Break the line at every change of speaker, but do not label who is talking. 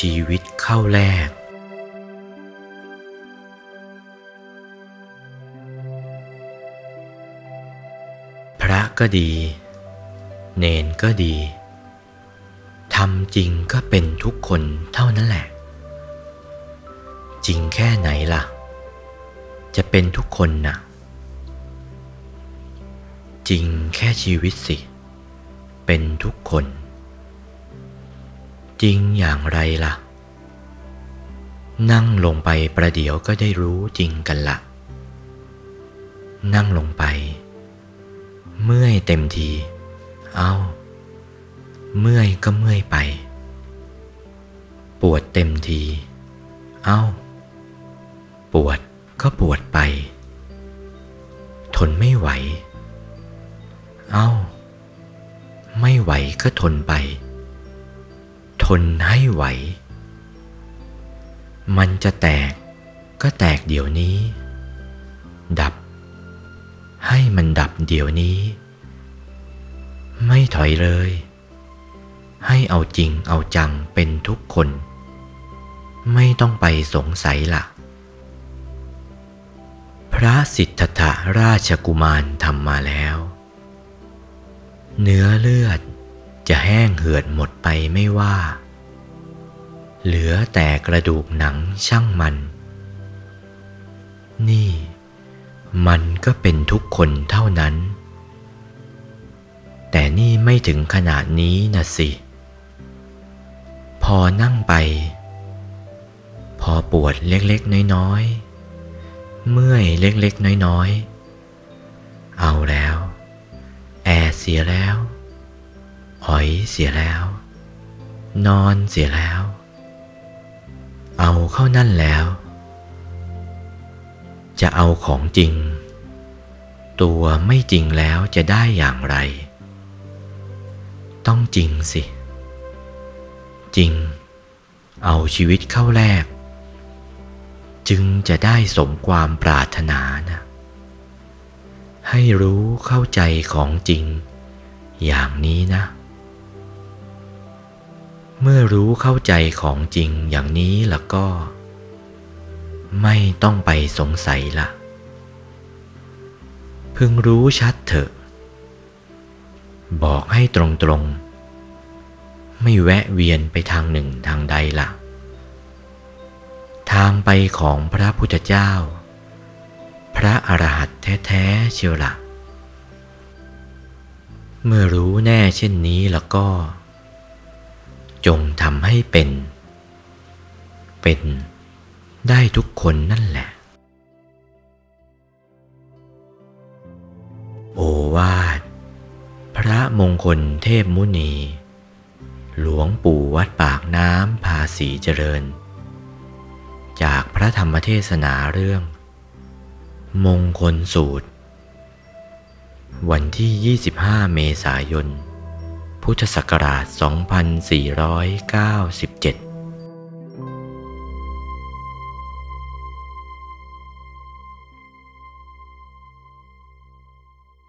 ชีวิตเข้าแลกพระก็ดี เนนก็ดีทำจริงก็เป็นทุกคนเท่านั้นแหละ จริงแค่ไหนล่ะ จะเป็นทุกคนน่ะ จริงแค่ชีวิตสิ เป็นทุกคน จริงอย่างไรล่ะ นั่งลงไปประเดี๋ยวก็ได้รู้จริงกันละนั่งลงไป เมื่อยเต็มที เอาเมื่อยก็เมื่อยไป ปวดเต็มที เอาปวดก็ปวดไป ทนไม่ไหว เอาไม่ไหวก็ทนไป ทนให้ไหว มันจะแตกก็แตกเดี๋ยวนี้ ดับ ให้มันดับเดี๋ยวนี้ ไม่ถอยเลย ให้เอาจริงเอาจังเป็นทุกคน ไม่ต้องไปสงสัยละพระสิทธัตถราชกุมารทำมาแล้ว เนื้อเลือด จะแห้งเหือดหมดไปไม่ว่า เหลือแต่กระดูกหนังช่างมัน นี่มันก็เป็นทุกคนเท่านั้น แต่นี่ไม่ถึงขนาดนี้นะสิ พอนั่งไป พอปวดเล็กๆน้อยๆ เมื่อยเล็กๆน้อยๆ เอาแล้ว แอเสียแล้ว หอยเสียแล้ว นอนเสียแล้ว เอาเข้านั่นแล้ว จะเอาของจริง ตัวไม่จริงแล้วจะได้อย่างไร ต้องจริงสิ จริง เอาชีวิตเข้าแลกจึงจะได้สมความปรารถนานะให้รู้เข้าใจของจริง อย่างนี้นะ เมื่อรู้เข้าใจของจริงอย่างนี้แล้วก็ ไม่ต้องไปสงสัยละพึงรู้ชัดเถอะ บอกให้ตรงๆ ไม่แวะเวียนไปทางหนึ่งทางใดละทางไปของพระพุทธเจ้า พระอรหันต์แท้ๆเชียวละเมื่อรู้แน่เช่นนี้แล้วก็ จงทำให้เป็น เป็นได้ทุกคนนั่นแหละ โอวาท พระมงคลเทพมุนี หลวงปู่วัดปากน้ำภาษีเจริญ จากพระธรรมเทศนาเรื่อง มงคลสูตร วันที่ 25 เมษายน พุทธศักราช 2497